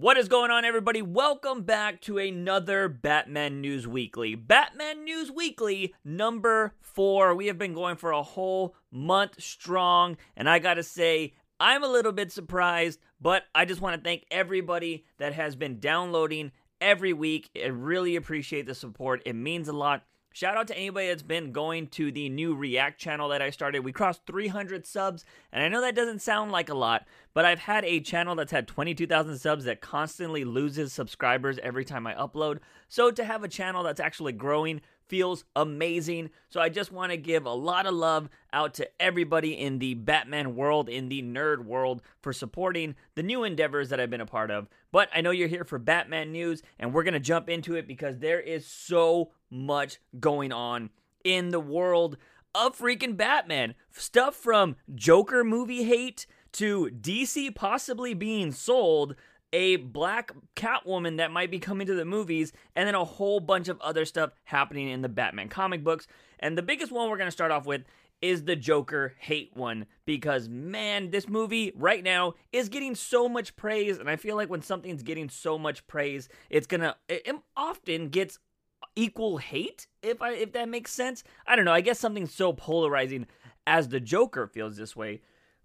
What is going on, everybody? Welcome back to another Batman News Weekly. Batman News Weekly number four. We have been going for a whole month strong, and I gotta say, I'm a little bit surprised, but I just want to thank everybody that has been downloading every week. I really appreciate the support, it means a lot. Shout out to anybody that's been going to the new React channel that I started. We crossed 300 subs, and I know that doesn't sound like a lot, but I've had a channel that's had 22,000 subs that constantly loses subscribers every time I upload. So to have a channel that's actually growing feels amazing. So I just want to give a lot of love out to everybody in the Batman world, in the nerd world, for supporting the new endeavors that I've been a part of. But I know you're here for Batman news, and we're going to jump into it because there is so much going on in the world of freaking Batman. Stuff from Joker movie hate to DC possibly being sold a black Catwoman that might be coming to the movies, and then a whole bunch of other stuff happening in the Batman comic books. And the biggest one we're going to start off with is the Joker hate one because man, this movie right now is getting so much praise, and I feel like when something's getting so much praise, it's gonna it often gets equal hate if I if that makes sense. I don't know. I guess something so polarizing as the Joker feels this way.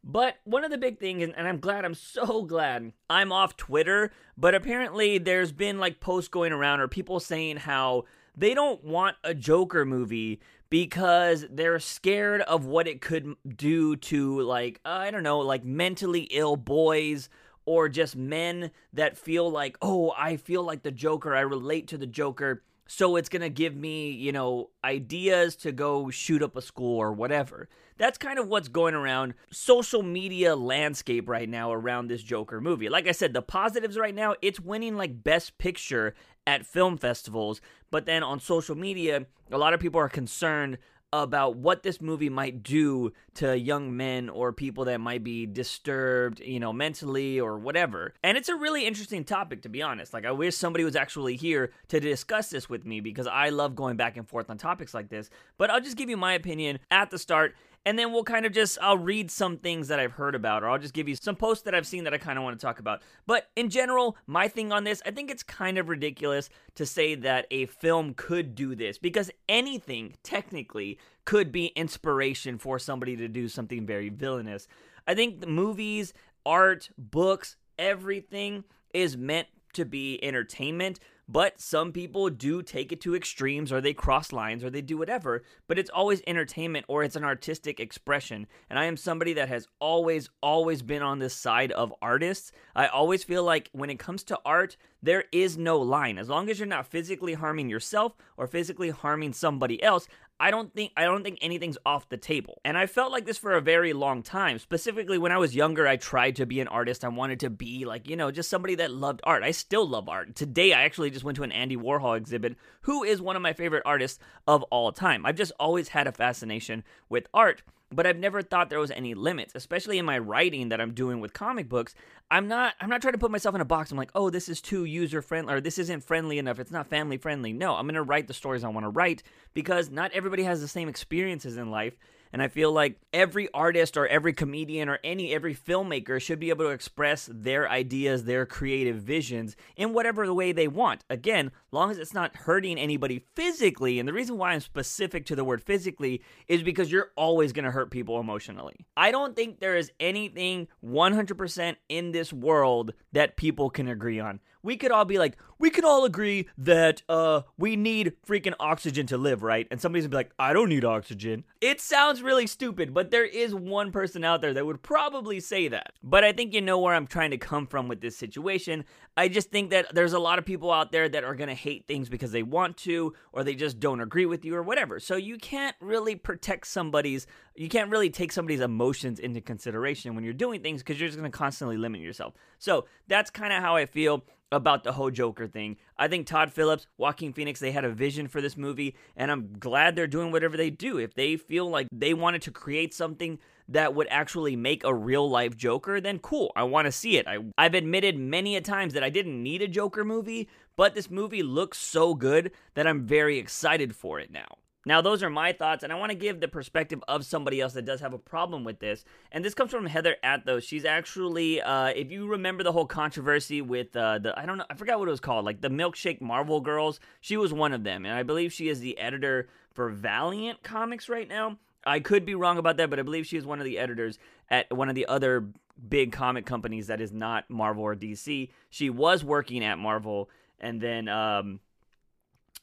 But one of the big things, and I'm glad, I'm so glad I'm off Twitter, but apparently there's been like posts going around or people saying how they don't want a Joker movie because they're scared of what it could do to, like, uh, I don't know, like mentally ill boys or just men that feel like, oh, I feel like the Joker, I relate to the Joker so it's going to give me, you know, ideas to go shoot up a school or whatever. That's kind of what's going around social media landscape right now around this Joker movie. Like I said, the positives right now, it's winning like best picture at film festivals, but then on social media, a lot of people are concerned about what this movie might do to young men or people that might be disturbed, you know, mentally or whatever. And it's a really interesting topic, to be honest. Like, I wish somebody was actually here to discuss this with me because I love going back and forth on topics like this. But I'll just give you my opinion at the start and then we'll kind of just I'll read some things that I've heard about or I'll just give you some posts that I've seen that I kind of want to talk about. But in general, my thing on this, I think it's kind of ridiculous to say that a film could do this because anything technically could be inspiration for somebody to do something very villainous. I think the movies, art, books, everything is meant to be entertainment but some people do take it to extremes or they cross lines or they do whatever, but it's always entertainment or it's an artistic expression. And I am somebody that has always, always been on this side of artists. I always feel like when it comes to art, there is no line. As long as you're not physically harming yourself or physically harming somebody else, I don't think I don't think anything's off the table. And I felt like this for a very long time. Specifically when I was younger, I tried to be an artist. I wanted to be like, you know, just somebody that loved art. I still love art. Today I actually just went to an Andy Warhol exhibit, who is one of my favorite artists of all time. I've just always had a fascination with art but I've never thought there was any limits, especially in my writing that I'm doing with comic books. I'm not I'm not trying to put myself in a box. I'm like, "Oh, this is too user friendly or this isn't friendly enough. It's not family friendly." No, I'm to write the stories I want to write because not everybody has the same experiences in life and I feel like every artist or every comedian or any every filmmaker should be able to express their ideas, their creative visions in whatever way they want. Again, long as it's not hurting anybody physically. And the reason why I'm specific to the word physically is because you're always going to hurt people emotionally. I don't think there is anything 100% in this world that people can agree on we could all be like, we can all agree that uh we need freaking oxygen to live, right? And somebody's gonna be like, I don't need oxygen. It sounds really stupid, but there is one person out there that would probably say that. But I think you know where I'm trying to come from with this situation. I just think that there's a lot of people out there that are gonna hate things because they want to, or they just don't agree with you, or whatever. So you can't really protect somebody's, you can't really take somebody's emotions into consideration when you're doing things because you're just gonna constantly limit yourself. So that's kind of how I feel about the whole Joker thing. I think Todd Phillips, Joaquin Phoenix, they had a vision for this movie, and I'm glad they're doing whatever they do. If they feel like they wanted to create something that would actually make a real life Joker, then cool. I want to see it. I, I've admitted many a times that I didn't need a Joker movie, but this movie looks so good that I'm very excited for it now. Now, those are my thoughts, and I want to give the perspective of somebody else that does have a problem with this. And this comes from Heather Antos. She's actually, uh, if you remember the whole controversy with uh, the, I don't know, I forgot what it was called, like the Milkshake Marvel Girls, she was one of them. And I believe she is the editor for Valiant Comics right now. I could be wrong about that, but I believe she is one of the editors at one of the other big comic companies that is not Marvel or DC. She was working at Marvel, and then um,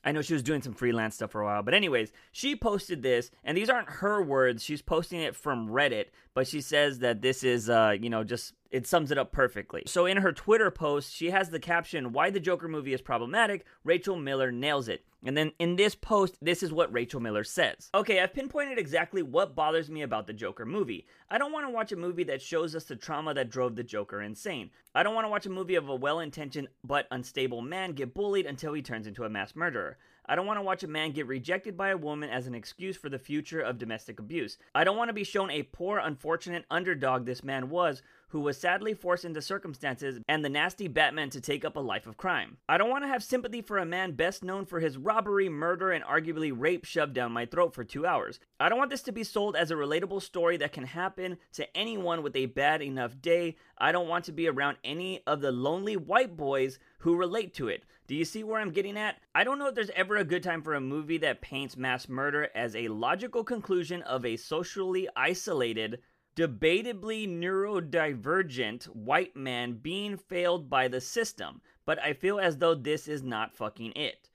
I know she was doing some freelance stuff for a while, but anyways, she posted this, and these aren't her words. She's posting it from Reddit, but she says that this is, uh, you know, just it sums it up perfectly. So in her Twitter post, she has the caption, Why the Joker movie is problematic, Rachel Miller nails it. And then in this post, this is what Rachel Miller says. Okay, I've pinpointed exactly what bothers me about the Joker movie. I don't want to watch a movie that shows us the trauma that drove the Joker insane. I don't want to watch a movie of a well intentioned but unstable man get bullied until he turns into a mass murderer. I don't want to watch a man get rejected by a woman as an excuse for the future of domestic abuse. I don't want to be shown a poor, unfortunate underdog this man was who was sadly forced into circumstances and the nasty Batman to take up a life of crime. I don't want to have sympathy for a man best known for his robbery, murder, and arguably rape shoved down my throat for two hours. I don't want this to be sold as a relatable story that can happen to anyone with a bad enough day. I don't want to be around any of the lonely white boys who relate to it. Do you see where I'm getting at? I don't know if there's ever a good time for a movie that paints mass murder as a logical conclusion of a socially isolated, debatably neurodivergent white man being failed by the system, but I feel as though this is not fucking it.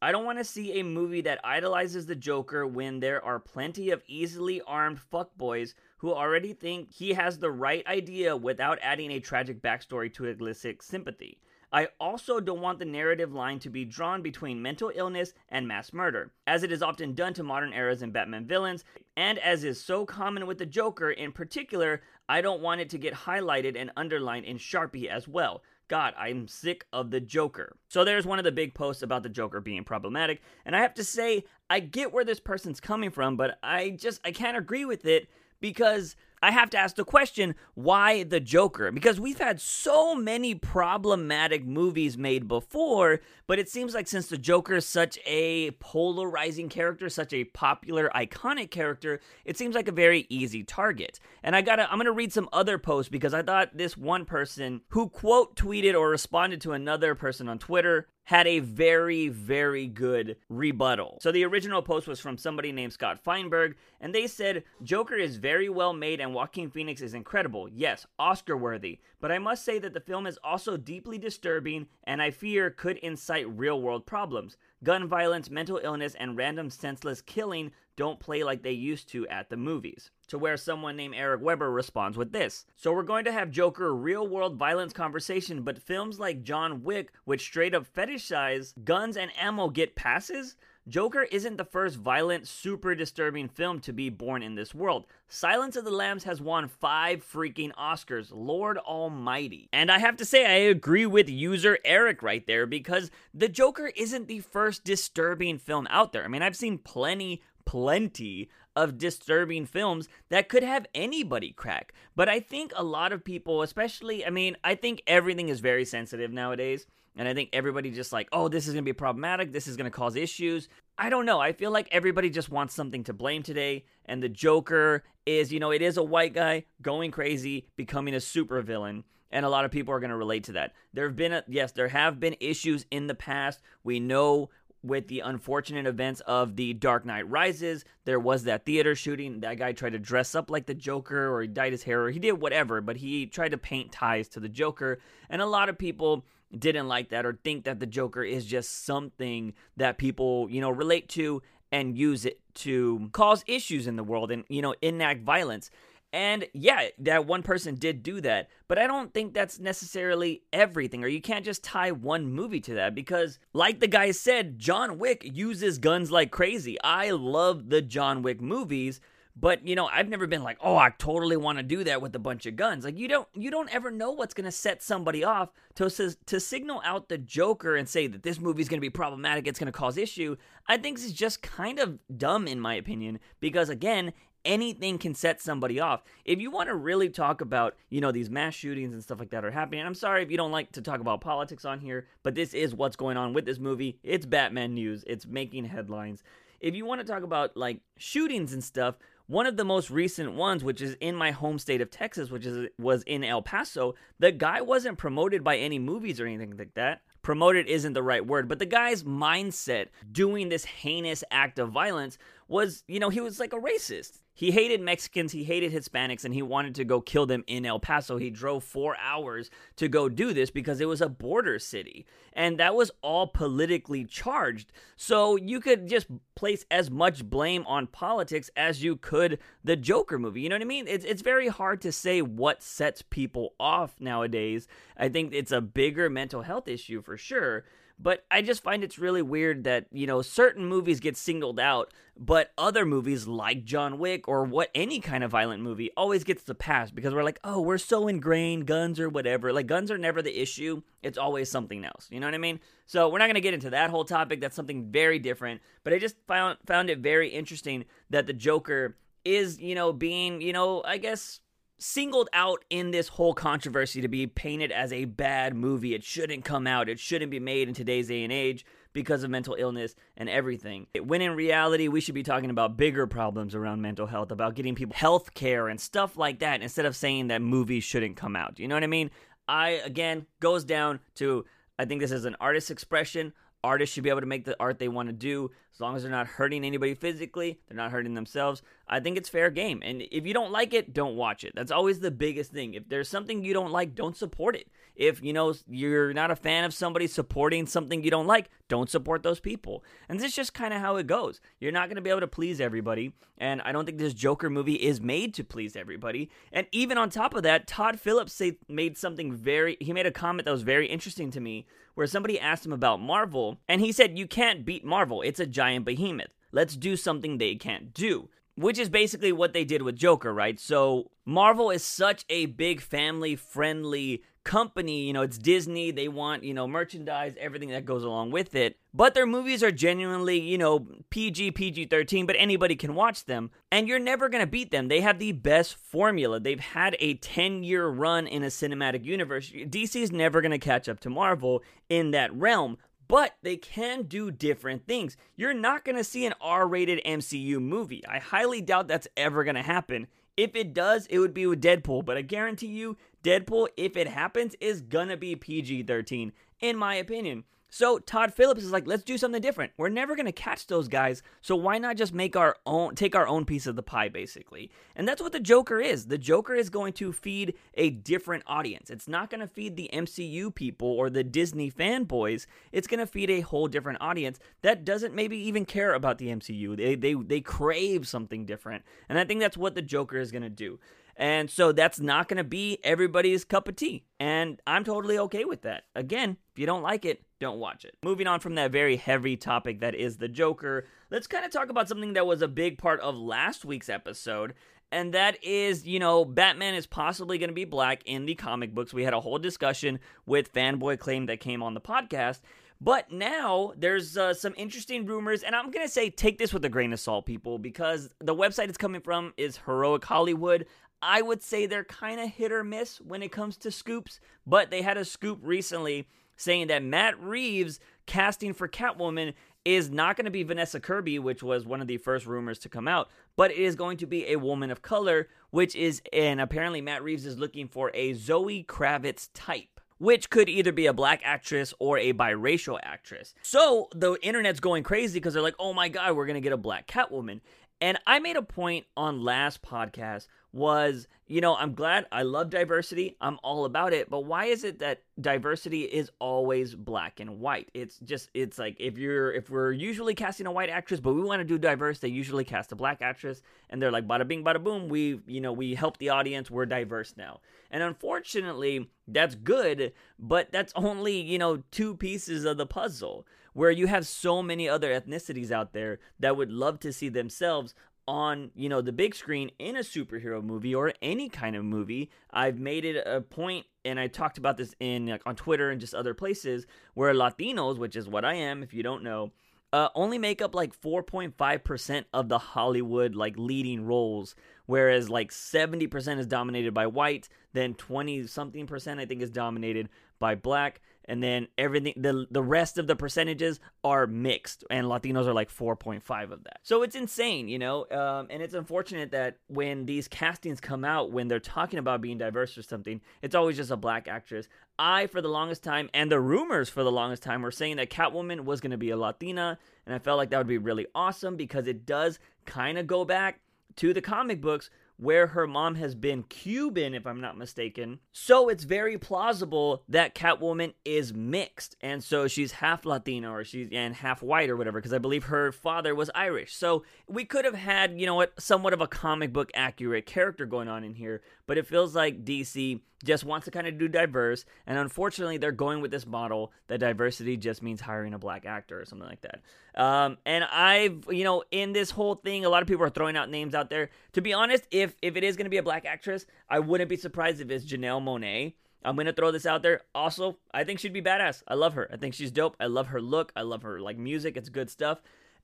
I don't want to see a movie that idolizes the Joker when there are plenty of easily armed fuckboys who already think he has the right idea without adding a tragic backstory to elicit sympathy. I also don't want the narrative line to be drawn between mental illness and mass murder, as it is often done to modern eras in Batman villains, and as is so common with the Joker in particular, I don't want it to get highlighted and underlined in Sharpie as well. God, I'm sick of the Joker. So there's one of the big posts about the Joker being problematic, and I have to say, I get where this person's coming from, but I just I can't agree with it because I have to ask the question why the Joker? Because we've had so many problematic movies made before, but it seems like since the Joker is such a polarizing character, such a popular, iconic character, it seems like a very easy target. And I gotta, I'm gonna read some other posts because I thought this one person who quote tweeted or responded to another person on Twitter had a very, very good rebuttal. So the original post was from somebody named Scott Feinberg, and they said Joker is very well made and Joaquin Phoenix is incredible. Yes, Oscar worthy. But I must say that the film is also deeply disturbing and I fear could incite real world problems. Gun violence, mental illness, and random senseless killing don't play like they used to at the movies. To where someone named Eric Weber responds with this. So we're going to have Joker real world violence conversation, but films like John Wick, which straight up fetishize guns and ammo, get passes? Joker isn't the first violent, super disturbing film to be born in this world. Silence of the Lambs has won five freaking Oscars, Lord Almighty. And I have to say, I agree with user Eric right there because The Joker isn't the first disturbing film out there. I mean, I've seen plenty plenty of disturbing films that could have anybody crack. But I think a lot of people, especially, I mean, I think everything is very sensitive nowadays. And I think everybody just like, oh, this is going to be problematic. This is going to cause issues. I don't know. I feel like everybody just wants something to blame today. And the Joker is, you know, it is a white guy going crazy, becoming a supervillain and a lot of people are going to relate to that. There have been, a, yes, there have been issues in the past. We know with the unfortunate events of the Dark Knight Rises. There was that theater shooting. That guy tried to dress up like the Joker, or he dyed his hair, or he did whatever, but he tried to paint ties to the Joker. And a lot of people didn't like that or think that the Joker is just something that people, you know, relate to and use it to cause issues in the world and, you know, enact violence. And yeah, that one person did do that, but I don't think that's necessarily everything, or you can't just tie one movie to that because, like the guy said, John Wick uses guns like crazy. I love the John Wick movies, but you know, I've never been like, oh, I totally want to do that with a bunch of guns. Like you don't, you don't ever know what's gonna set somebody off to to signal out the Joker and say that this movie's gonna be problematic, it's gonna cause issue. I think this is just kind of dumb in my opinion because again, anything can set somebody off. If you want to really talk about, you know, these mass shootings and stuff like that are happening, I'm sorry if you don't like to talk about politics on here, but this is what's going on with this movie. It's Batman news, it's making headlines. if you want to talk about like shootings and stuff, one of the most recent ones, which is in my home state of Texas, which is was in El Paso, the guy wasn't promoted by any movies or anything like that. Promoted isn't the right word, but the guy's mindset doing this heinous act of violence was, you know, he was like a racist. He hated Mexicans, he hated Hispanics, and he wanted to go kill them in El Paso. He drove four hours to go do this because it was a border city. And that was all politically charged. So you could just place as much blame on politics as you could the Joker movie. You know what I mean? It's, it's very hard to say what sets people off nowadays. I think it's a bigger mental health issue for sure. But I just find it's really weird that, you know, certain movies get singled out, but other movies like John Wick or what any kind of violent movie always gets the pass because we're like, oh, we're so ingrained, guns or whatever. Like, guns are never the issue, it's always something else. You know what I mean? So, we're not going to get into that whole topic. That's something very different. But I just found, found it very interesting that the Joker is, you know, being, you know, I guess singled out in this whole controversy to be painted as a bad movie. It shouldn't come out. It shouldn't be made in today's day and age because of mental illness and everything. When in reality, we should be talking about bigger problems around mental health, about getting people health care and stuff like that instead of saying that movies shouldn't come out. You know what I mean? I, again, goes down to I think this is an artist's expression artists should be able to make the art they want to do. As long as they're not hurting anybody physically they're not hurting themselves i think it's fair game. And if you don't like it don't watch it. That's always the biggest thing. If there's something you don't like don't support it if you know you're not a fan of somebody supporting something you don't like don't support those people and this is just kind of how it goes you're not going to be able to please everybody and i don't think this joker movie is made to please everybody and even on top of that todd phillips say, made something very he made a comment that was very interesting to me where somebody asked him about Marvel, and he said, You can't beat Marvel. It's a giant behemoth. Let's do something they can't do. Which is basically what they did with Joker, right? So, Marvel is such a big family friendly company, you know, it's Disney, they want, you know, merchandise, everything that goes along with it. But their movies are genuinely, you know, PG, PG 13, but anybody can watch them. And you're never going to beat them. They have the best formula. They've had a 10 year run in a cinematic universe. DC is never going to catch up to Marvel in that realm. But they can do different things. You're not going to see an R rated MCU movie. I highly doubt that's ever going to happen. If it does, it would be with Deadpool, but I guarantee you, Deadpool, if it happens, is gonna be PG 13, in my opinion. So Todd Phillips is like, let's do something different. We're never gonna catch those guys, so why not just make our own, take our own piece of the pie, basically? And that's what the Joker is. The Joker is going to feed a different audience. It's not gonna feed the MCU people or the Disney fanboys. It's gonna feed a whole different audience that doesn't maybe even care about the MCU. They they they crave something different, and I think that's what the Joker is gonna do. And so that's not going to be everybody's cup of tea. And I'm totally okay with that. Again, if you don't like it, don't watch it. Moving on from that very heavy topic that is the Joker, let's kind of talk about something that was a big part of last week's episode. And that is, you know, Batman is possibly going to be black in the comic books. We had a whole discussion with Fanboy Clay that came on the podcast. But now there's uh, some interesting rumors, and I'm gonna say take this with a grain of salt, people, because the website it's coming from is Heroic Hollywood. I would say they're kind of hit or miss when it comes to scoops, but they had a scoop recently saying that Matt Reeves casting for Catwoman is not going to be Vanessa Kirby, which was one of the first rumors to come out, but it is going to be a woman of color, which is, and apparently Matt Reeves is looking for a Zoe Kravitz type. Which could either be a black actress or a biracial actress. So the internet's going crazy because they're like, oh my god, we're gonna get a black Catwoman. And I made a point on last podcast was, you know, I'm glad I love diversity. I'm all about it. But why is it that diversity is always black and white? It's just, it's like if you're, if we're usually casting a white actress, but we want to do diverse, they usually cast a black actress. And they're like, bada bing, bada boom. We, you know, we help the audience. We're diverse now. And unfortunately, that's good, but that's only, you know, two pieces of the puzzle where you have so many other ethnicities out there that would love to see themselves on you know the big screen in a superhero movie or any kind of movie. I've made it a point and i talked about this in like on twitter and just other places where latinos which is what i am if you don't know uh, only make up like 4.5% of the hollywood like leading roles whereas like 70% is dominated by white then 20 something percent i think is dominated by black and then everything the the rest of the percentages are mixed, and Latinos are like 4.5 of that. So it's insane, you know. Um, and it's unfortunate that when these castings come out, when they're talking about being diverse or something, it's always just a black actress. I, for the longest time, and the rumors for the longest time were saying that Catwoman was going to be a Latina, and I felt like that would be really awesome because it does kind of go back to the comic books where her mom has been Cuban, if I'm not mistaken. So it's very plausible that Catwoman is mixed, and so she's half Latina or she's and half white or whatever. Because I believe her father was Irish. So we could have had, you know what, somewhat of a comic book accurate character going on in here. But it feels like DC just wants to kind of do diverse, and unfortunately, they're going with this model that diversity just means hiring a black actor or something like that. Um, and I've, you know, in this whole thing, a lot of people are throwing out names out there. To be honest, if if it is going to be a black actress, I wouldn't be surprised if it's Janelle Monáe. I'm gonna throw this out there. Also, I think she'd be badass. I love her. I think she's dope. I love her look. I love her like music. It's good stuff.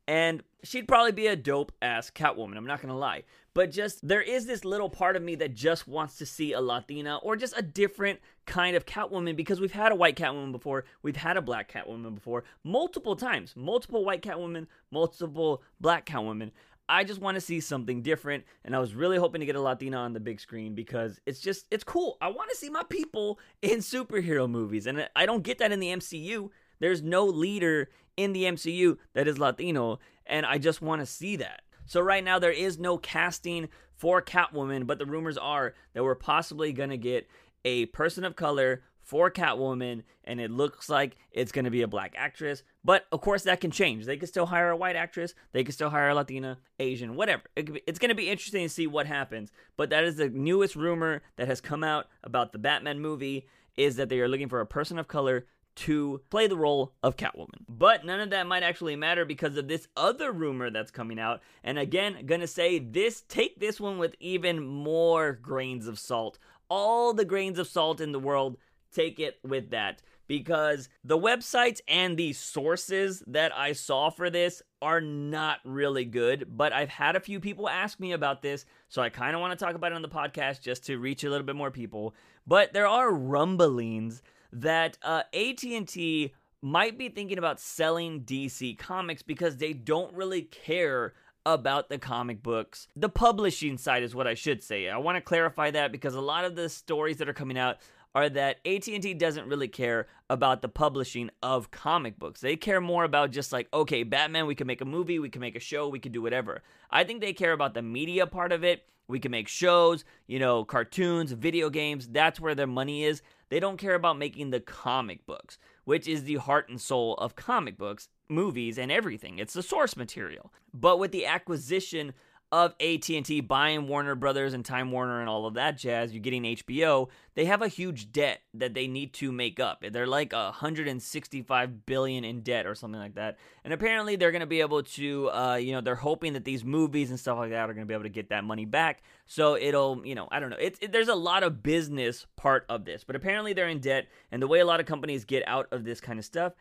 And she'd probably be a dope ass Catwoman. I'm not gonna lie. But just there is this little part of me that just wants to see a Latina or just a different kind of Catwoman because we've had a white Catwoman before, we've had a black Catwoman before, multiple times, multiple white Catwoman, multiple black Catwoman. I just want to see something different, and I was really hoping to get a Latina on the big screen because it's just it's cool. I want to see my people in superhero movies, and I don't get that in the MCU. There's no leader in the MCU that is Latino, and I just want to see that. So right now there is no casting for Catwoman, but the rumors are that we're possibly going to get a person of color for Catwoman, and it looks like it's going to be a black actress. But of course, that can change. They could still hire a white actress, they could still hire a Latina, Asian, whatever. it's going to be interesting to see what happens. But that is the newest rumor that has come out about the Batman movie is that they are looking for a person of color to play the role of Catwoman. But none of that might actually matter because of this other rumor that's coming out. And again, gonna say this, take this one with even more grains of salt. All the grains of salt in the world, take it with that. Because the websites and the sources that I saw for this are not really good, but I've had a few people ask me about this, so I kind of want to talk about it on the podcast just to reach a little bit more people. But there are rumblings that uh, AT&T might be thinking about selling DC Comics because they don't really care about the comic books. The publishing side is what I should say. I want to clarify that because a lot of the stories that are coming out are that AT&T doesn't really care about the publishing of comic books. They care more about just like, okay, Batman, we can make a movie, we can make a show, we can do whatever. I think they care about the media part of it. We can make shows, you know, cartoons, video games. That's where their money is. They don't care about making the comic books, which is the heart and soul of comic books, movies, and everything. It's the source material. But with the acquisition of AT&T buying Warner Brothers and Time Warner and all of that jazz, you're getting HBO, they have a huge debt that they need to make up. They're like 165 billion in debt or something like that. And apparently they're going to be able to uh, you know, they're hoping that these movies and stuff like that are going to be able to get that money back. So it'll, you know, I don't know. It's it, there's a lot of business part of this, but apparently they're in debt and the way a lot of companies get out of this kind of stuff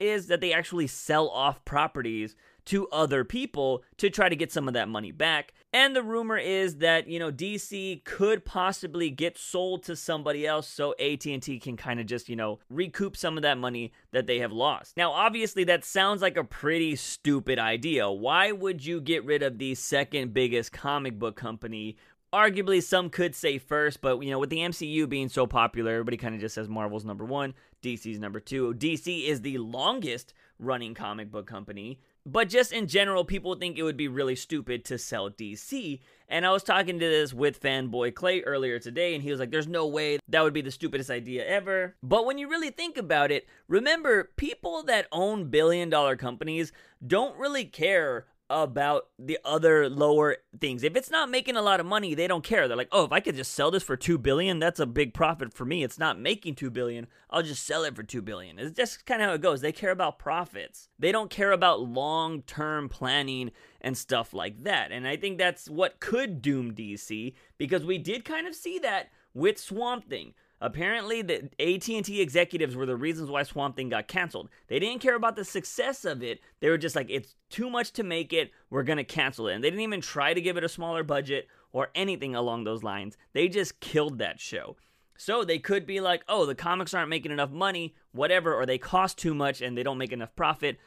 is that they actually sell off properties to other people to try to get some of that money back. And the rumor is that, you know, DC could possibly get sold to somebody else so AT&T can kind of just, you know, recoup some of that money that they have lost. Now, obviously that sounds like a pretty stupid idea. Why would you get rid of the second biggest comic book company arguably some could say first, but you know, with the MCU being so popular, everybody kind of just says Marvel's number one, DC's number two. DC is the longest running comic book company. But just in general, people think it would be really stupid to sell DC. And I was talking to this with fanboy Clay earlier today, and he was like, There's no way that would be the stupidest idea ever. But when you really think about it, remember, people that own billion dollar companies don't really care about the other lower things. If it's not making a lot of money, they don't care. They're like, "Oh, if I could just sell this for 2 billion, that's a big profit for me. It's not making 2 billion. I'll just sell it for 2 billion." It's just kind of how it goes. They care about profits. They don't care about long-term planning and stuff like that. And I think that's what could doom DC because we did kind of see that with Swamp Thing. Apparently, the AT&T executives were the reasons why Swamp Thing got canceled. They didn't care about the success of it. They were just like, it's too much to make it. We're going to cancel it. And they didn't even try to give it a smaller budget or anything along those lines. They just killed that show. So they could be like, oh, the comics aren't making enough money, whatever, or they cost too much and they don't make enough profit.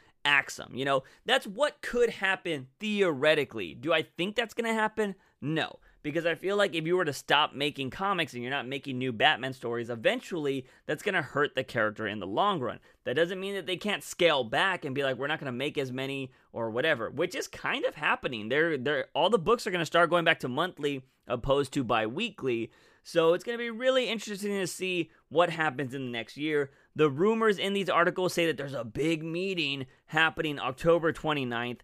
Them. You know, that's what could happen theoretically. Do I think that's going to happen? No because I feel like if you were to stop making comics and you're not making new Batman stories, eventually that's going to hurt the character in the long run. That doesn't mean that they can't scale back and be like we're not going to make as many or whatever, which is kind of happening. They're they're all the books are going to start going back to monthly opposed to bi-weekly. So it's going to be really interesting to see what happens in the next year. The rumors in these articles say that there's a big meeting happening October 29th.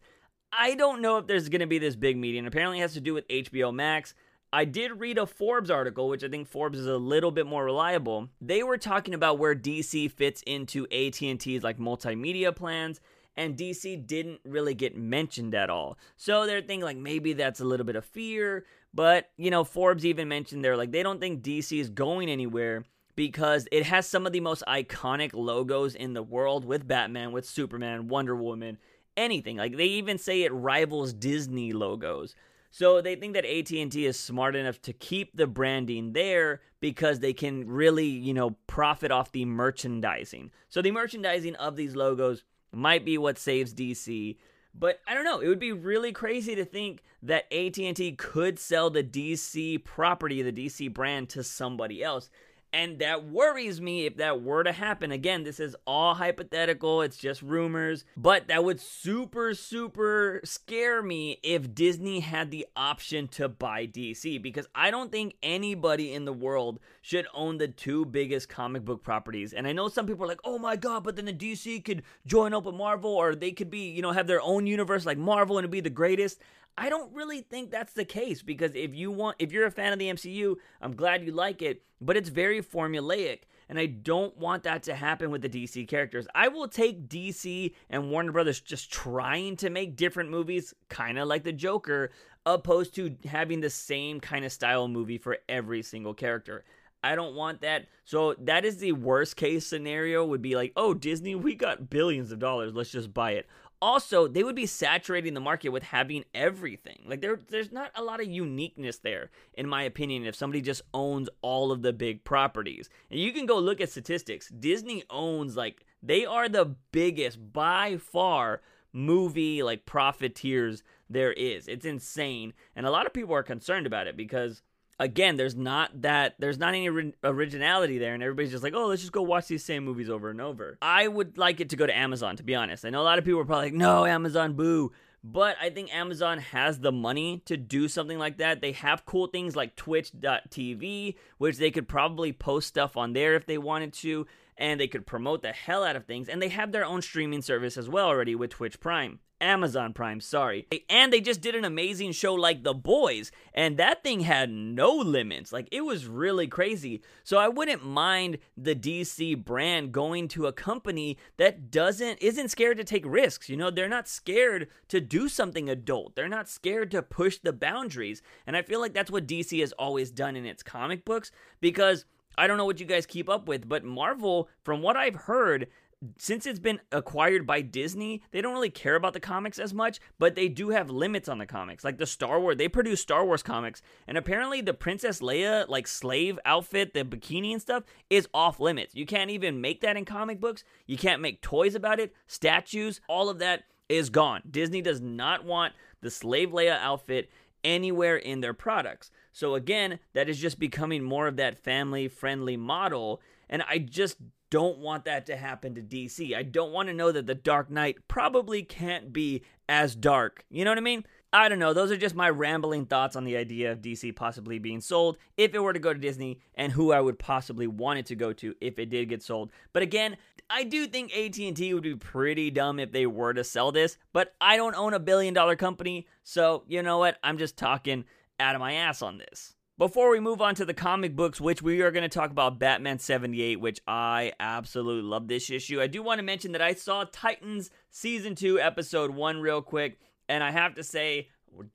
I don't know if there's going to be this big meeting. Apparently, it has to do with HBO Max. I did read a Forbes article, which I think Forbes is a little bit more reliable. They were talking about where DC fits into AT&T's like multimedia plans, and DC didn't really get mentioned at all. So they're thinking like maybe that's a little bit of fear, but you know, Forbes even mentioned they're like they don't think DC is going anywhere because it has some of the most iconic logos in the world with Batman, with Superman, Wonder Woman, anything. Like they even say it rivals Disney logos. So they think that AT&T is smart enough to keep the branding there because they can really, you know, profit off the merchandising. So the merchandising of these logos might be what saves DC. But I don't know, it would be really crazy to think that AT&T could sell the DC property, the DC brand to somebody else. And that worries me if that were to happen. Again, this is all hypothetical, it's just rumors. But that would super, super scare me if Disney had the option to buy DC because I don't think anybody in the world should own the two biggest comic book properties. And I know some people are like, oh my god, but then the DC could join up with Marvel or they could be, you know, have their own universe like Marvel and be the greatest. I don't really think that's the case because if you want if you're a fan of the MCU, I'm glad you like it, but it's very formulaic and I don't want that to happen with the DC characters. I will take DC and Warner Brothers just trying to make different movies, kind of like the Joker, opposed to having the same kind of style movie for every single character. I don't want that. So that is the worst case scenario would be like, "Oh, Disney, we got billions of dollars. Let's just buy it." Also they would be saturating the market with having everything. Like there there's not a lot of uniqueness there in my opinion if somebody just owns all of the big properties. And you can go look at statistics. Disney owns like they are the biggest by far movie like profiteers there is. It's insane. And a lot of people are concerned about it because again, there's not that there's not any originality there, and everybody's just like, oh, let's just go watch these same movies over and over. I would like it to go to Amazon, to be honest. I know a lot of people are probably like, no, Amazon, boo. But I think Amazon has the money to do something like that. They have cool things like Twitch.tv, which they could probably post stuff on there if they wanted to, and they could promote the hell out of things. And they have their own streaming service as well already with Twitch Prime. Amazon Prime, sorry. And they just did an amazing show like The Boys, and that thing had no limits. Like it was really crazy. So I wouldn't mind the DC brand going to a company that doesn't isn't scared to take risks. You know, they're not scared to do something adult. They're not scared to push the boundaries. And I feel like that's what DC has always done in its comic books because I don't know what you guys keep up with, but Marvel, from what I've heard, since it's been acquired by Disney, they don't really care about the comics as much, but they do have limits on the comics. Like the Star Wars, they produce Star Wars comics, and apparently the Princess Leia like slave outfit, the bikini and stuff is off limits. You can't even make that in comic books. You can't make toys about it, statues, all of that is gone. Disney does not want the slave Leia outfit anywhere in their products. So again, that is just becoming more of that family friendly model and I just don't want that to happen to DC. I don't want to know that the Dark Knight probably can't be as dark. You know what I mean? I don't know. Those are just my rambling thoughts on the idea of DC possibly being sold if it were to go to Disney and who I would possibly want it to go to if it did get sold. But again, I do think AT&T would be pretty dumb if they were to sell this, but I don't own a billion dollar company, so you know what? I'm just talking out of my ass on this. Before we move on to the comic books, which we are going to talk about Batman 78, which I absolutely love this issue, I do want to mention that I saw Titans Season 2, Episode 1 real quick, and I have to say,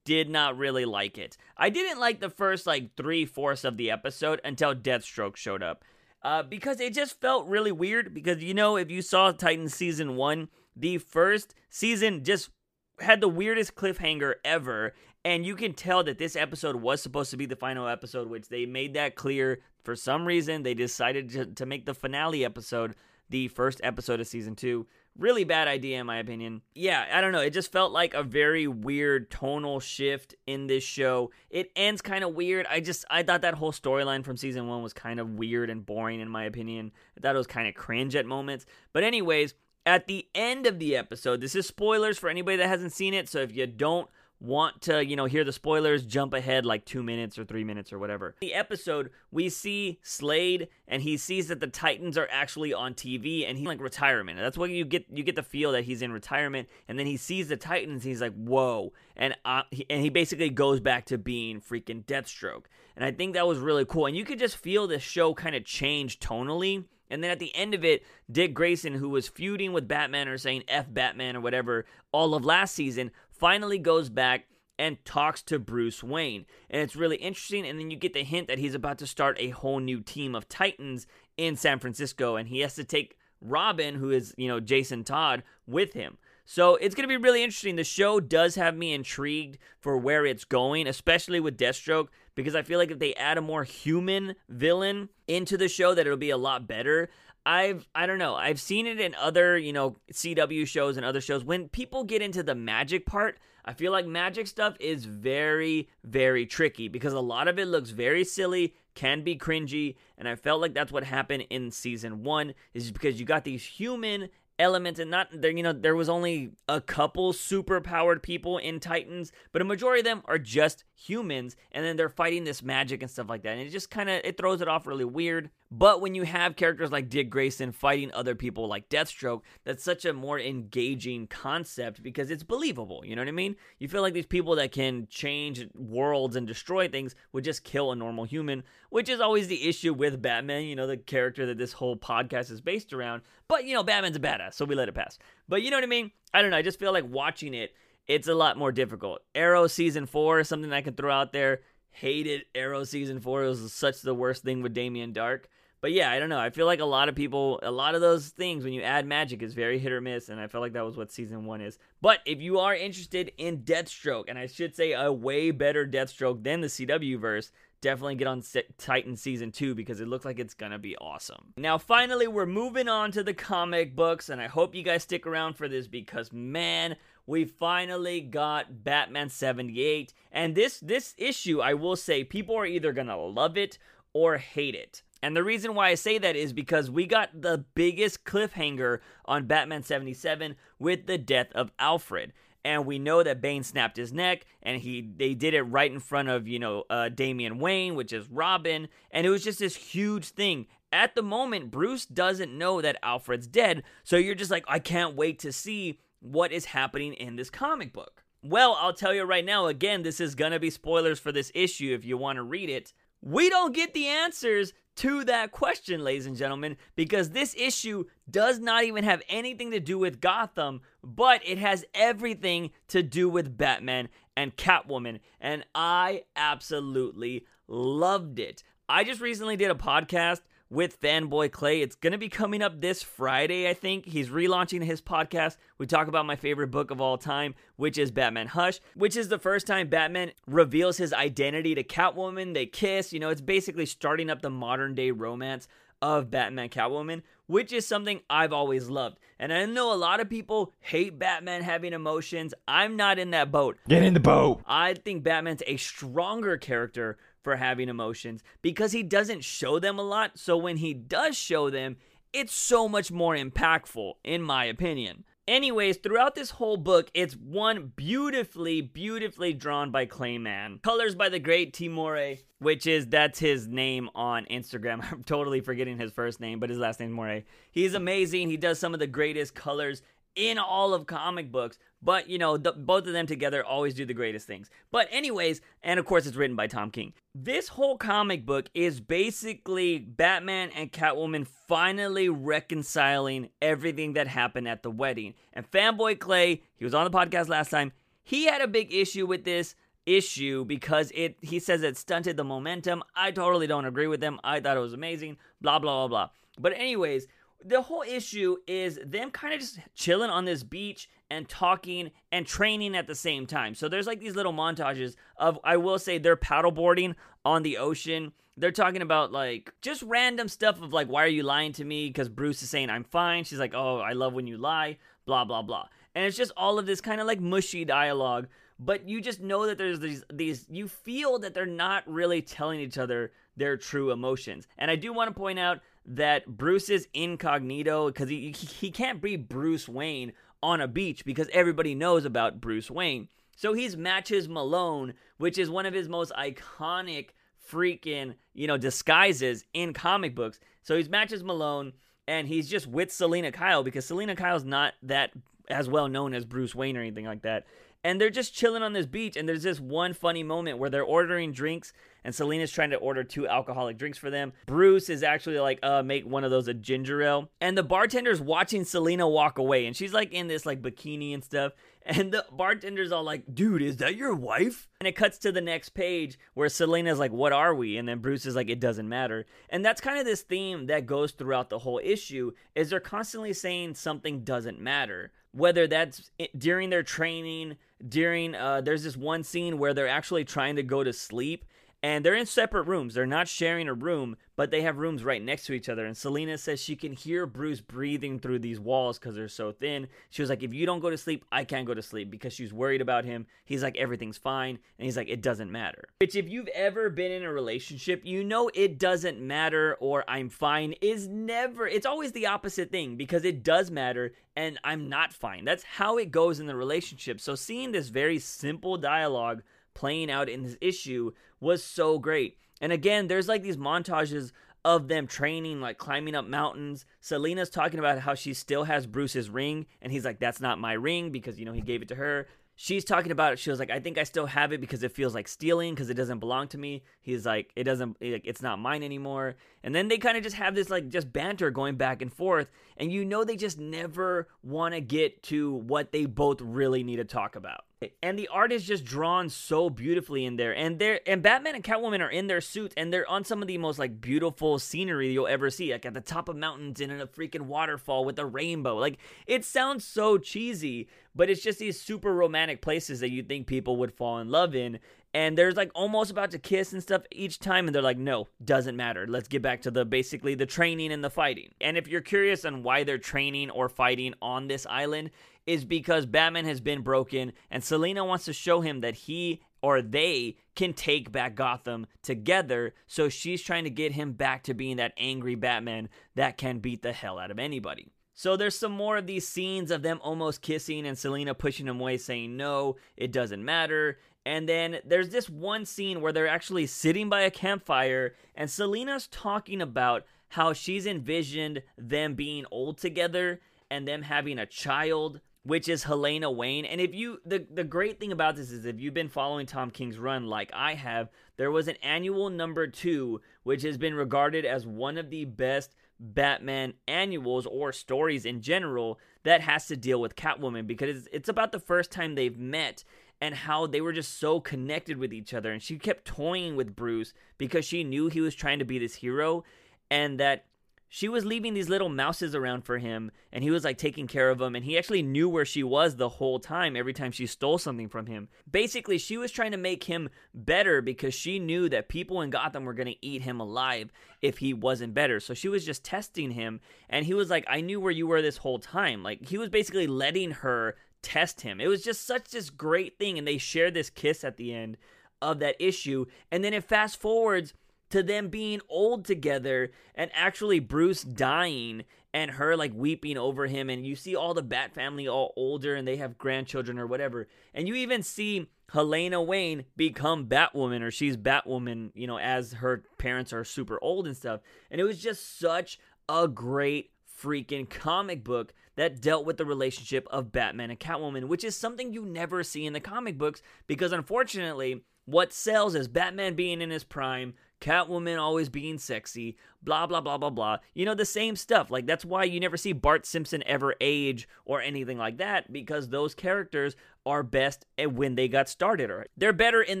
did not really like it. I didn't like the first like three fourths of the episode until Deathstroke showed up. Uh, because it just felt really weird. Because you know, if you saw Titans season one, the first season just had the weirdest cliffhanger ever And you can tell that this episode was supposed to be the final episode, which they made that clear. For some reason, they decided to, to make the finale episode the first episode of season two. Really bad idea, in my opinion. Yeah, I don't know. It just felt like a very weird tonal shift in this show. It ends kind of weird. I just, I thought that whole storyline from season one was kind of weird and boring, in my opinion. I thought it was kind of cringe at moments. But, anyways, at the end of the episode, this is spoilers for anybody that hasn't seen it. So, if you don't want to, you know, hear the spoilers, jump ahead like two minutes or three minutes or whatever. The episode, we see Slade and he sees that the Titans are actually on TV and he's like retirement. That's what you get. You get the feel that he's in retirement, and then he sees the Titans. he's like, whoa, and uh, he, and he basically goes back to being freaking Deathstroke. And I think that was really cool. And you could just feel the show kind of change tonally. And then at the end of it, Dick Grayson, who was feuding with Batman or saying F Batman or whatever all of last season, finally goes back and talks to Bruce Wayne. And it's really interesting. And then you get the hint that he's about to start a whole new team of Titans in San Francisco. And he has to take Robin, who is, you know, Jason Todd, with him. So it's going to be really interesting. The show does have me intrigued for where it's going, especially with Deathstroke, because I feel like if they add a more human villain into the show, that it'll be a lot better. I've I don't know. I've seen it in other, you know, CW shows and other shows. When people get into the magic part, I feel like magic stuff is very very tricky because a lot of it looks very silly, can be cringy, and I felt like that's what happened in season 1 is because you got these human elements and not there you know there was only a couple super powered people in titans but a majority of them are just humans and then they're fighting this magic and stuff like that and it just kind of it throws it off really weird but when you have characters like Dick Grayson fighting other people like Deathstroke, that's such a more engaging concept because it's believable. You know what I mean? You feel like these people that can change worlds and destroy things would just kill a normal human, which is always the issue with Batman, you know, the character that this whole podcast is based around. But, you know, Batman's a badass, so we let it pass. But you know what I mean? I don't know. I just feel like watching it, it's a lot more difficult. Arrow season four is something I can throw out there. Hated Arrow season four. It was such the worst thing with Damien Darhk. But yeah, I don't know. I feel like a lot of people, a lot of those things when you add magic is very hit or miss, and I felt like that was what season one is. But if you are interested in Deathstroke, and I should say a way better Deathstroke than the CW verse, definitely get on Titan season two because it looks like it's gonna be awesome. Now, finally, we're moving on to the comic books, and I hope you guys stick around for this because man, we finally got Batman 78, and this this issue, I will say, people are either gonna love it or hate it. And the reason why I say that is because we got the biggest cliffhanger on Batman 77 with the death of Alfred. And we know that Bane snapped his neck, and he they did it right in front of you know uh, Damian Wayne, which is Robin, and it was just this huge thing. At the moment, Bruce doesn't know that Alfred's dead, so you're just like, I can't wait to see what is happening in this comic book. Well, I'll tell you right now. Again, this is gonna be spoilers for this issue if you want to read it. We don't get the answers to that question, ladies and gentlemen, because this issue does not even have anything to do with Gotham, but it has everything to do with Batman and Catwoman. And I absolutely loved it. I just recently did a podcast with Fanboy Clay. It's going to be coming up this Friday, I think. He's relaunching his podcast. We talk about my favorite book of all time, which is Batman Hush, which is the first time Batman reveals his identity to Catwoman. They kiss. You know, it's basically starting up the modern day romance of Batman Catwoman, which is something I've always loved. And I know a lot of people hate Batman having emotions. I'm not in that boat. Get in the boat. I think Batman's a stronger character for having emotions because he doesn't show them a lot. So when he does show them, it's so much more impactful, in my opinion. Anyways, throughout this whole book, it's one beautifully, beautifully drawn by Clay Mann. Colors by the great Timore, which is that's his name on Instagram. I'm totally forgetting his first name, but his last name's More. He's amazing. He does some of the greatest colors in all of comic books. But, you know, the, both of them together always do the greatest things. But, anyways, and of course, it's written by Tom King. This whole comic book is basically Batman and Catwoman finally reconciling everything that happened at the wedding. And Fanboy Clay, he was on the podcast last time, he had a big issue with this issue because it he says it stunted the momentum. I totally don't agree with him. I thought it was amazing. Blah blah blah blah. But anyways, the whole issue is them kind of just chilling on this beach and talking and training at the same time. So there's like these little montages of I will say they're paddleboarding on the ocean. They're talking about like just random stuff of like why are you lying to me because Bruce is saying I'm fine. She's like, "Oh, I love when you lie." blah blah blah. And it's just all of this kind of like mushy dialogue, but you just know that there's these these you feel that they're not really telling each other their true emotions. And I do want to point out that Bruce is incognito because he he can't be Bruce Wayne on a beach because everybody knows about Bruce Wayne. So he's matches Malone, which is one of his most iconic freaking, you know, disguises in comic books. So he's matches Malone and he's just with Selina Kyle because Selina Kyle's not that as well known as Bruce Wayne or anything like that and they're just chilling on this beach and there's this one funny moment where they're ordering drinks and Selina's trying to order two alcoholic drinks for them. Bruce is actually like, uh, make one of those a ginger ale. And the bartender's watching Selina walk away and she's like in this like bikini and stuff. And the bartender's all like, dude, is that your wife? And it cuts to the next page where Selina's like, what are we? And then Bruce is like, it doesn't matter. And that's kind of this theme that goes throughout the whole issue is they're constantly saying something doesn't matter whether that's during their training during uh, there's this one scene where they're actually trying to go to sleep and they're in separate rooms. They're not sharing a room, but they have rooms right next to each other. And Selina says she can hear Bruce breathing through these walls because they're so thin. She was like, If you don't go to sleep, I can't go to sleep because she's worried about him. He's like, Everything's fine. And he's like, It doesn't matter. Which, if you've ever been in a relationship, you know it doesn't matter or I'm fine is never, it's always the opposite thing because it does matter and I'm not fine. That's how it goes in the relationship. So seeing this very simple dialogue playing out in this issue was so great. And again, there's like these montages of them training, like climbing up mountains. Selina's talking about how she still has Bruce's ring, and he's like, That's not my ring because, you know, he gave it to her. She's talking about it. She was like, I think I still have it because it feels like stealing because it doesn't belong to me. He's like, It doesn't, it's not mine anymore. And then they kind of just have this like just banter going back and forth. And you know, they just never want to get to what they both really need to talk about and the art is just drawn so beautifully in there. And they're and batman and catwoman are in their suits and they're on some of the most like beautiful scenery you'll ever see. Like at the top of mountains and in a freaking waterfall with a rainbow. Like it sounds so cheesy but it's just these super romantic places that you'd think people would fall in love in and there's like almost about to kiss and stuff each time and they're like no doesn't matter let's get back to the basically the training and the fighting and if you're curious on why they're training or fighting on this island is because Batman has been broken and Selina wants to show him that he or they can take back Gotham together. So she's trying to get him back to being that angry Batman that can beat the hell out of anybody. So there's some more of these scenes of them almost kissing and Selina pushing him away, saying, No, it doesn't matter. And then there's this one scene where they're actually sitting by a campfire and Selina's talking about how she's envisioned them being old together and them having a child which is Helena Wayne. And if you the the great thing about this is if you've been following Tom King's run like I have, there was an annual number 2 which has been regarded as one of the best Batman annuals or stories in general that has to deal with Catwoman because it's, it's about the first time they've met and how they were just so connected with each other. And she kept toying with Bruce because she knew he was trying to be this hero and that she was leaving these little mouses around for him and he was like taking care of them and he actually knew where she was the whole time every time she stole something from him. Basically she was trying to make him better because she knew that people in gotham were going to eat him alive if he wasn't better. So she was just testing him and he was like i knew where you were this whole time. Like he was basically letting her test him it was just such this great thing and they share this kiss at the end of that issue and then it fast forwards to them being old together and actually Bruce dying and her like weeping over him and you see all the Bat family all older and they have grandchildren or whatever. And you even see Helena Wayne become Batwoman or she's Batwoman, you know, as her parents are super old and stuff. And it was just such a great freaking comic book that dealt with the relationship of Batman and Catwoman, which is something you never see in the comic books because unfortunately, what sells is Batman being in his prime, Catwoman always being sexy, blah, blah, blah, blah, blah. You know, the same stuff. Like, that's why you never see Bart Simpson ever age or anything like that, because those characters are best when they got started. Or they're better in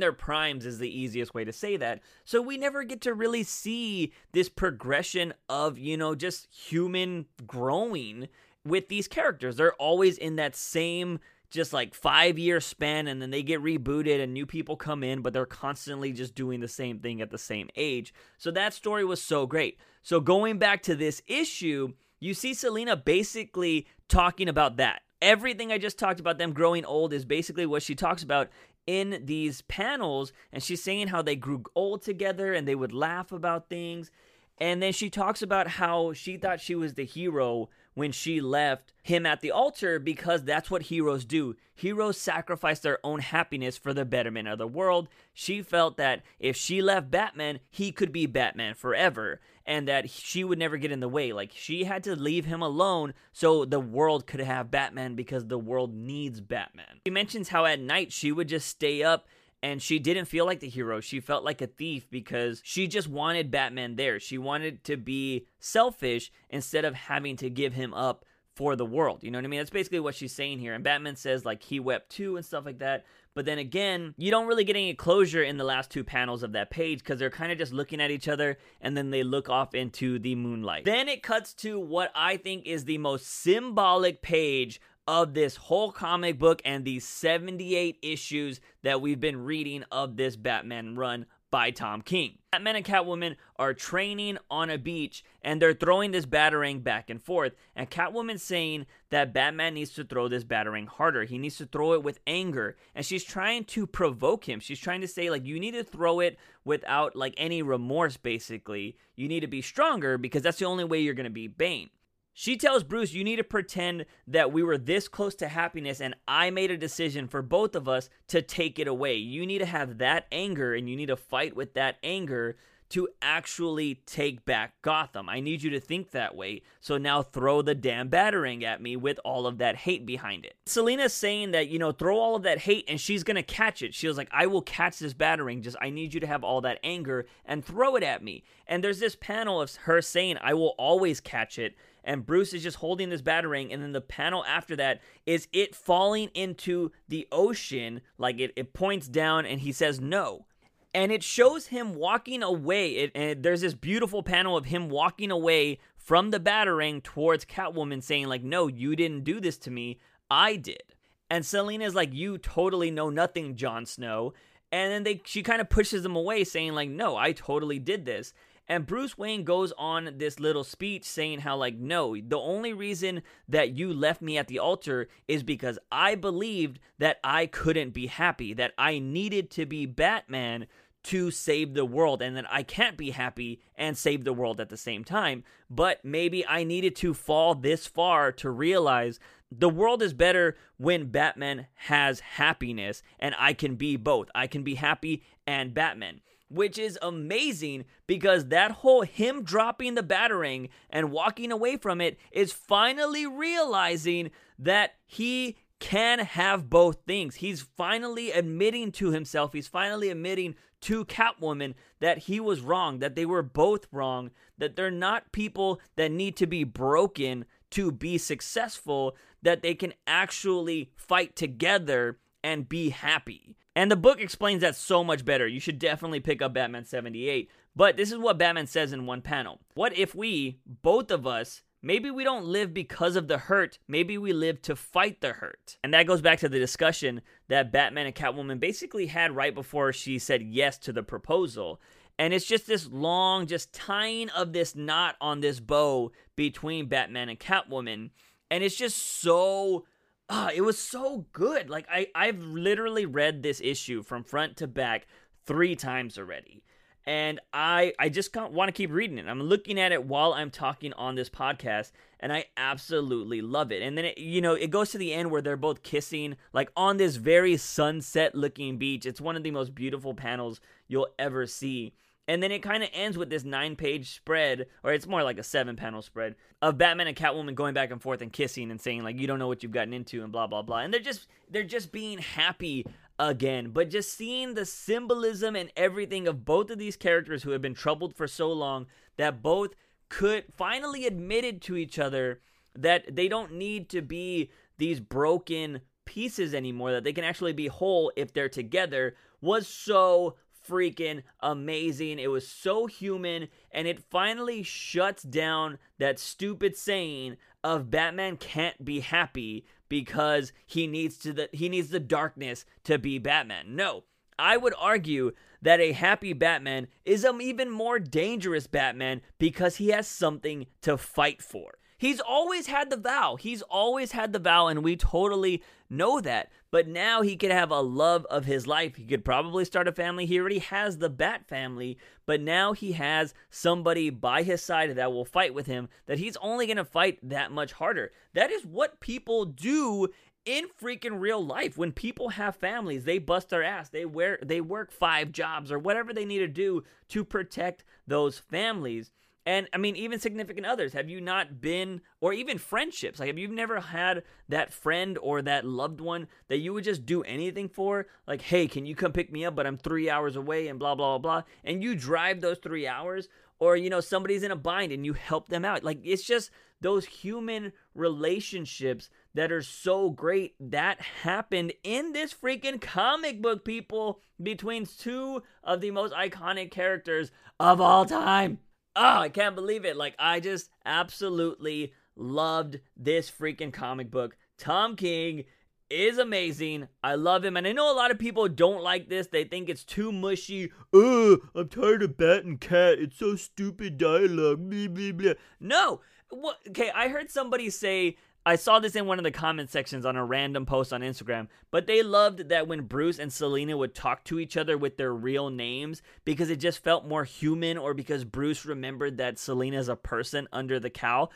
their primes, is the easiest way to say that. So we never get to really see this progression of, you know, just human growing with these characters. They're always in that same just like five year span and then they get rebooted and new people come in, but they're constantly just doing the same thing at the same age. So that story was so great. So going back to this issue, you see Selina basically talking about that. Everything I just talked about them growing old is basically what she talks about in these panels. And she's saying how they grew old together and they would laugh about things. And then she talks about how she thought she was the hero when she left him at the altar because that's what heroes do. Heroes sacrifice their own happiness for the betterment of the world. She felt that if she left Batman, he could be Batman forever and that she would never get in the way. Like she had to leave him alone so the world could have Batman because the world needs Batman. She mentions how at night she would just stay up and she didn't feel like the hero. She felt like a thief because she just wanted Batman there. She wanted to be selfish instead of having to give him up for the world. You know what I mean? That's basically what she's saying here. And Batman says like he wept too and stuff like that. But then again, you don't really get any closure in the last two panels of that page because they're kind of just looking at each other and then they look off into the moonlight. Then it cuts to what I think is the most symbolic page of this whole comic book and these 78 issues that we've been reading of this Batman run by Tom King. Batman and Catwoman are training on a beach and they're throwing this batarang back and forth. And Catwoman's saying that Batman needs to throw this batarang harder. He needs to throw it with anger. And she's trying to provoke him. She's trying to say, like, you need to throw it without, like, any remorse, basically. You need to be stronger because that's the only way you're to be Bane. She tells Bruce, You need to pretend that we were this close to happiness and I made a decision for both of us to take it away. You need to have that anger and you need to fight with that anger to actually take back Gotham. I need you to think that way. So now throw the damn batarang at me with all of that hate behind it. Selina's saying that, you know, throw all of that hate and she's going to catch it. She was like, I will catch this batarang. Just, I need you to have all that anger and throw it at me. And there's this panel of her saying, I will always catch it and Bruce is just holding this batarang, and then the panel after that is it falling into the ocean, like it, it points down, and he says no. And it shows him walking away. It, and there's this beautiful panel of him walking away from the batarang towards Catwoman, saying, like, no, you didn't do this to me. I did. And Selina's like, you totally know nothing, Jon Snow. And then they she kind of pushes him away, saying, like, no, I totally did this. And Bruce Wayne goes on this little speech saying how, like, no, the only reason that you left me at the altar is because I believed that I couldn't be happy, that I needed to be Batman to save the world and that I can't be happy and save the world at the same time. But maybe I needed to fall this far to realize the world is better when Batman has happiness and I can be both. I can be happy and Batman which is amazing because that whole him dropping the batarang and walking away from it is finally realizing that he can have both things. He's finally admitting to himself, he's finally admitting to Catwoman that he was wrong, that they were both wrong, that they're not people that need to be broken to be successful, that they can actually fight together and be happy. And the book explains that so much better. You should definitely pick up Batman 78. But this is what Batman says in one panel. What if we, both of us, maybe we don't live because of the hurt, maybe we live to fight the hurt? And that goes back to the discussion that Batman and Catwoman basically had right before she said yes to the proposal. And it's just this long, just tying of this knot on this bow between Batman and Catwoman. And it's just so ah, it was so good. Like I, I've literally read this issue from front to back three times already. And I, I just want to keep reading it. I'm looking at it while I'm talking on this podcast, and I absolutely love it. And then, it, you know, it goes to the end where they're both kissing, like on this very sunset looking beach. It's one of the most beautiful panels you'll ever see. And then it kind of ends with this nine page spread, or it's more like a seven panel spread, of Batman and Catwoman going back and forth and kissing and saying, like, you don't know what you've gotten into and blah, blah, blah. And they're just, they're just being happy again. But just seeing the symbolism and everything of both of these characters who have been troubled for so long that both could finally admitted to each other that they don't need to be these broken pieces anymore, that they can actually be whole if they're together, was so freaking amazing. It was so human, and it finally shuts down that stupid saying of Batman can't be happy because he needs to the he needs the darkness to be Batman. No. I would argue that a happy Batman is an even more dangerous Batman because he has something to fight for. He's always had the vow. He's always had the vow, and we totally know that. But now he could have a love of his life. He could probably start a family. He already has the Bat family, but now he has somebody by his side that will fight with him, that he's only going to fight that much harder. That is what people do in freaking real life when people have families they bust their ass they wear they work five jobs or whatever they need to do to protect those families and I mean, even significant others. Have you not been, or even friendships? Like, have you never had that friend or that loved one that you would just do anything for? Like, hey, can you come pick me up? But I'm three hours away and blah, blah, blah, blah. And you drive those three hours. Or, you know, somebody's in a bind and you help them out. Like, it's just those human relationships that are so great that happened in this freaking comic book, people, between two of the most iconic characters of all time oh, I can't believe it. Like, I just absolutely loved this freaking comic book. Tom King is amazing. I love him. And I know a lot of people don't like this. They think it's too mushy. Ugh, I'm tired of Bat and Cat. It's so stupid dialogue. Blah, blah, blah. No. What, okay, I heard somebody say I saw this in one of the comment sections on a random post on Instagram, but they loved that when Bruce and Selina would talk to each other with their real names because it just felt more human or because Bruce remembered that Selina's a person under the cowl.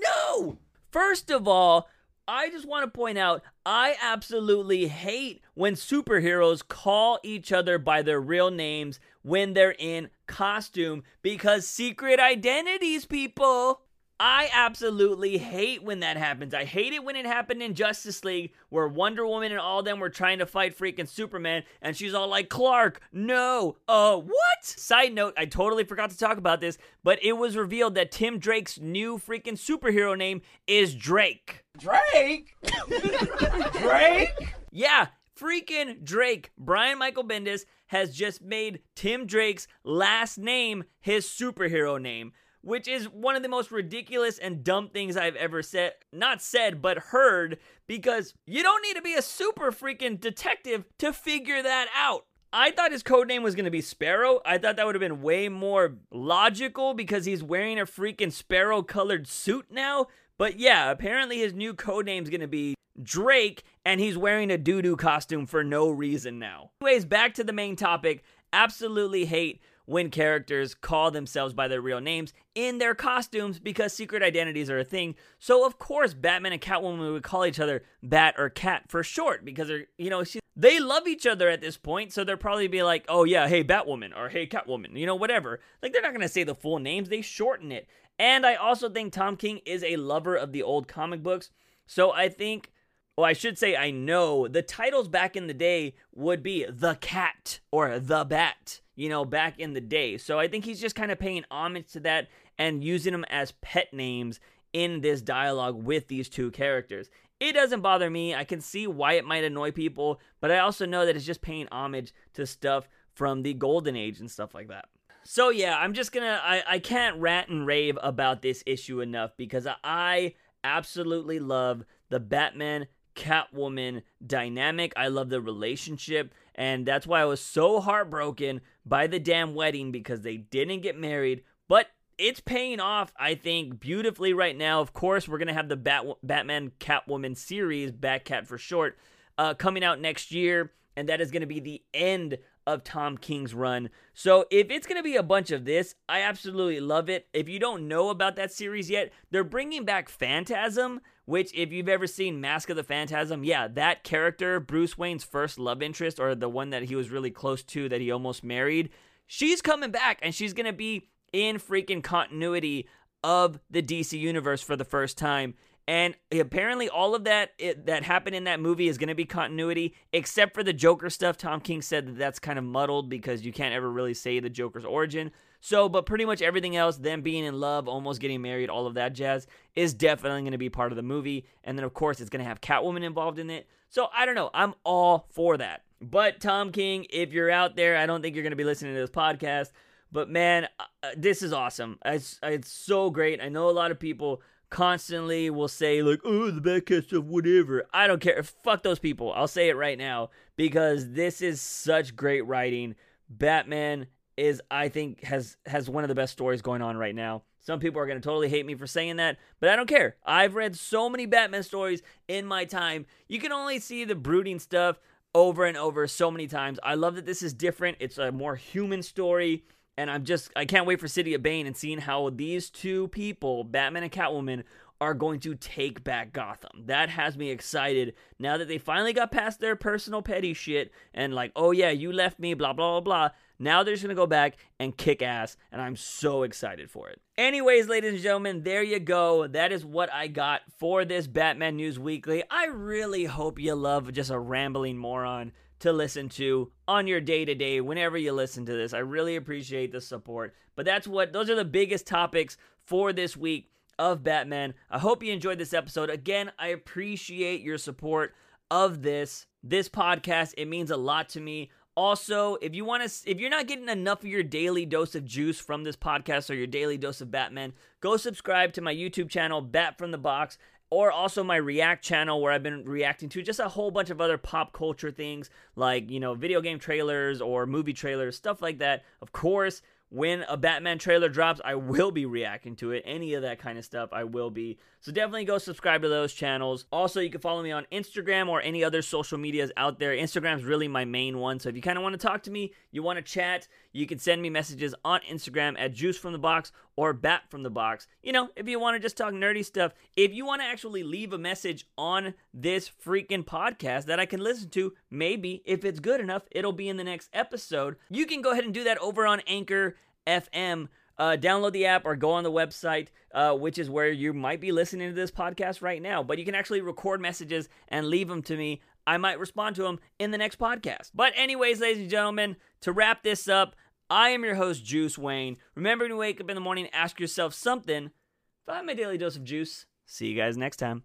No! First of all, I just want to point out I absolutely hate when superheroes call each other by their real names when they're in costume because secret identities, people. I absolutely hate when that happens. I hate it when it happened in Justice League where Wonder Woman and all them were trying to fight freaking Superman and she's all like, Clark, no. Uh, what? Side note, I totally forgot to talk about this, but it was revealed that Tim Drake's new freaking superhero name is Drake. Drake? Drake? Yeah, freaking Drake. Brian Michael Bendis has just made Tim Drake's last name his superhero name which is one of the most ridiculous and dumb things I've ever said, not said, but heard, because you don't need to be a super freaking detective to figure that out. I thought his code name was going to be Sparrow. I thought that would have been way more logical because he's wearing a freaking sparrow colored suit now. But yeah, apparently his new code name is going to be Drake and he's wearing a doo doo costume for no reason now. Anyways, back to the main topic. Absolutely hate when characters call themselves by their real names in their costumes because secret identities are a thing. So of course, Batman and Catwoman would call each other Bat or Cat for short because they're you know she, they love each other at this point. So they'll probably be like, oh yeah, hey Batwoman or hey Catwoman, you know whatever. Like they're not gonna say the full names; they shorten it. And I also think Tom King is a lover of the old comic books. So I think well, I should say I know the titles back in the day would be The Cat or The Bat, you know, back in the day. So I think he's just kind of paying homage to that and using them as pet names in this dialogue with these two characters. It doesn't bother me. I can see why it might annoy people, but I also know that it's just paying homage to stuff from the golden age and stuff like that. So yeah, I'm just gonna I, I can't rant and rave about this issue enough because I absolutely love the Batman Catwoman dynamic. I love the relationship. And that's why I was so heartbroken by the damn wedding because they didn't get married. But it's paying off, I think, beautifully right now. Of course, we're going to have the Bat- Batman Catwoman series, Batcat for short, uh, coming out next year. And that is going to be the end of Tom King's run. So if it's going to be a bunch of this, I absolutely love it. If you don't know about that series yet, they're bringing back Phantasm which if you've ever seen Mask of the Phantasm, yeah, that character, Bruce Wayne's first love interest or the one that he was really close to that he almost married, she's coming back and she's going to be in freaking continuity of the DC universe for the first time. And apparently, all of that it, that happened in that movie is going to be continuity, except for the Joker stuff. Tom King said that that's kind of muddled because you can't ever really say the Joker's origin. So, but pretty much everything else, them being in love, almost getting married, all of that jazz, is definitely going to be part of the movie. And then, of course, it's going to have Catwoman involved in it. So, I don't know. I'm all for that. But, Tom King, if you're out there, I don't think you're going to be listening to this podcast. But man, uh, uh, this is awesome. It's, it's so great. I know a lot of people constantly will say like, "Oh, the Batcat stuff, whatever." I don't care. Fuck those people. I'll say it right now because this is such great writing. Batman is, I think, has has one of the best stories going on right now. Some people are going to totally hate me for saying that, but I don't care. I've read so many Batman stories in my time. You can only see the brooding stuff over and over so many times. I love that this is different. It's a more human story. And I'm just, I can't wait for City of Bane and seeing how these two people, Batman and Catwoman, are going to take back Gotham. That has me excited now that they finally got past their personal petty shit and, like, oh yeah, you left me, blah, blah, blah, blah. Now they're just going to go back and kick ass, and I'm so excited for it. Anyways, ladies and gentlemen, there you go. That is what I got for this Batman News Weekly. I really hope you love just a rambling moron to listen to on your day to day whenever you listen to this. I really appreciate the support. But that's what, those are the biggest topics for this week of Batman. I hope you enjoyed this episode. Again, I appreciate your support of this this podcast. It means a lot to me. Also, if you want to if you're not getting enough of your daily dose of juice from this podcast or your daily dose of Batman, go subscribe to my YouTube channel Bat from the Box or also my React channel where I've been reacting to just a whole bunch of other pop culture things like, you know, video game trailers or movie trailers, stuff like that. Of course, when a Batman trailer drops, I will be reacting to it. Any of that kind of stuff, I will be. So definitely go subscribe to those channels. Also, you can follow me on Instagram or any other social medias out there. Instagram's really my main one. So if you kind of want to talk to me, you want to chat, you can send me messages on Instagram at Juice from the Box or Bat from the Box. You know, if you want to just talk nerdy stuff, if you want to actually leave a message on this freaking podcast that I can listen to, maybe if it's good enough, it'll be in the next episode. You can go ahead and do that over on Anchor FM. Uh, download the app or go on the website, uh, which is where you might be listening to this podcast right now. But you can actually record messages and leave them to me. I might respond to them in the next podcast. But, anyways, ladies and gentlemen, to wrap this up, I am your host, Juice Wayne. Remember to wake up in the morning, ask yourself something. Find my daily dose of juice. See you guys next time.